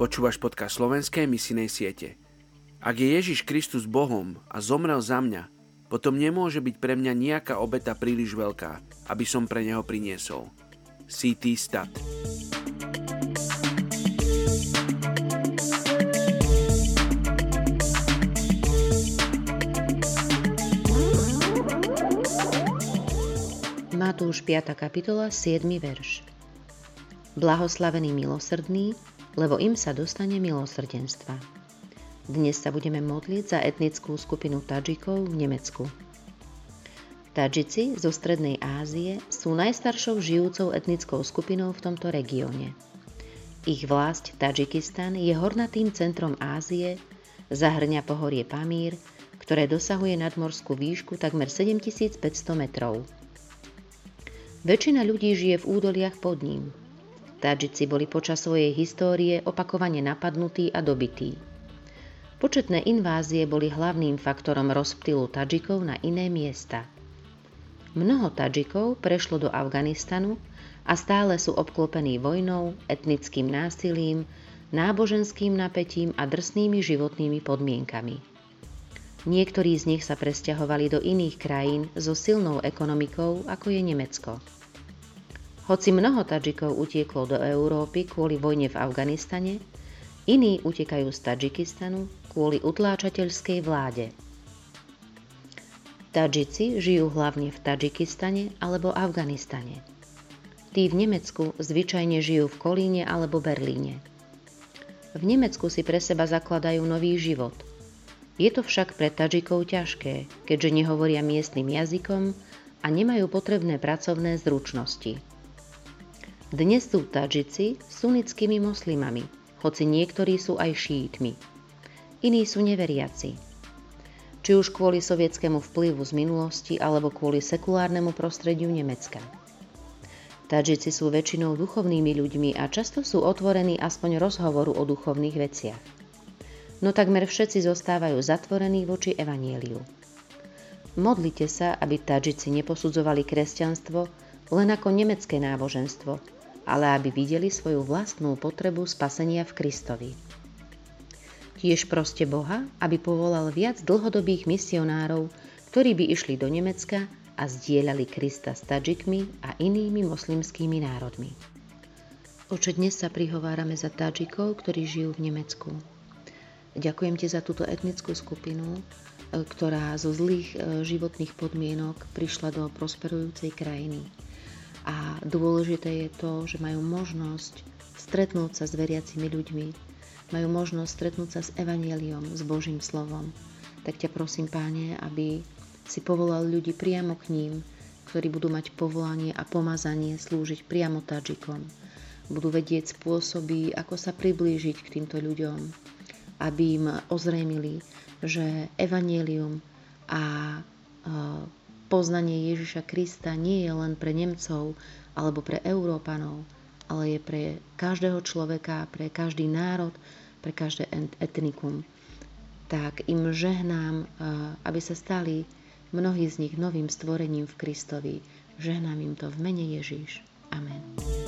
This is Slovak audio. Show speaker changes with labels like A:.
A: Počúvaš podcast slovenskej misinej siete. Ak je Ježiš Kristus Bohom a zomrel za mňa, potom nemôže byť pre mňa nejaká obeta príliš veľká, aby som pre neho priniesol. CT Stat
B: Matúš 5. kapitola 7. verš Blahoslavený milosrdný, lebo im sa dostane milosrdenstva. Dnes sa budeme modliť za etnickú skupinu Tadžikov v Nemecku. Tadžici zo Strednej Ázie sú najstaršou žijúcou etnickou skupinou v tomto regióne. Ich vlast Tadžikistan je hornatým centrom Ázie, zahrňa pohorie Pamír, ktoré dosahuje nadmorskú výšku takmer 7500 metrov. Väčšina ľudí žije v údoliach pod ním, Tadžici boli počas svojej histórie opakovane napadnutí a dobití. Početné invázie boli hlavným faktorom rozptylu Tadžikov na iné miesta. Mnoho Tadžikov prešlo do Afganistanu a stále sú obklopení vojnou, etnickým násilím, náboženským napätím a drsnými životnými podmienkami. Niektorí z nich sa presťahovali do iných krajín so silnou ekonomikou, ako je Nemecko. Hoci mnoho Tadžikov utieklo do Európy kvôli vojne v Afganistane, iní utekajú z Tadžikistanu kvôli utláčateľskej vláde. Tadžici žijú hlavne v Tadžikistane alebo Afganistane. Tí v Nemecku zvyčajne žijú v Kolíne alebo Berlíne. V Nemecku si pre seba zakladajú nový život. Je to však pre Tadžikov ťažké, keďže nehovoria miestnym jazykom a nemajú potrebné pracovné zručnosti. Dnes sú Tadžici sunnickými moslimami, hoci niektorí sú aj šítmi. Iní sú neveriaci. Či už kvôli sovietskému vplyvu z minulosti alebo kvôli sekulárnemu prostrediu Nemecka. Tadžici sú väčšinou duchovnými ľuďmi a často sú otvorení aspoň rozhovoru o duchovných veciach. No takmer všetci zostávajú zatvorení voči evanieliu. Modlite sa, aby Tadžici neposudzovali kresťanstvo len ako nemecké náboženstvo, ale aby videli svoju vlastnú potrebu spasenia v Kristovi. Tiež proste Boha, aby povolal viac dlhodobých misionárov, ktorí by išli do Nemecka a zdieľali Krista s Tadžikmi a inými moslimskými národmi. Oče, dnes sa prihovárame za Tadžikov, ktorí žijú v Nemecku. Ďakujem ti za túto etnickú skupinu, e, ktorá zo zlých e, životných podmienok prišla do prosperujúcej krajiny a dôležité je to, že majú možnosť stretnúť sa s veriacimi ľuďmi, majú možnosť stretnúť sa s Evangeliom, s Božím slovom. Tak ťa prosím, páne, aby si povolal ľudí priamo k ním, ktorí budú mať povolanie a pomazanie slúžiť priamo Tadžikom. Budú vedieť spôsoby, ako sa priblížiť k týmto ľuďom, aby im ozrejmili, že Evangelium a Poznanie Ježiša Krista nie je len pre Nemcov alebo pre Európanov, ale je pre každého človeka, pre každý národ, pre každé etnikum. Tak im žehnám, aby sa stali mnohí z nich novým stvorením v Kristovi. Žehnám im to v mene Ježíš. Amen.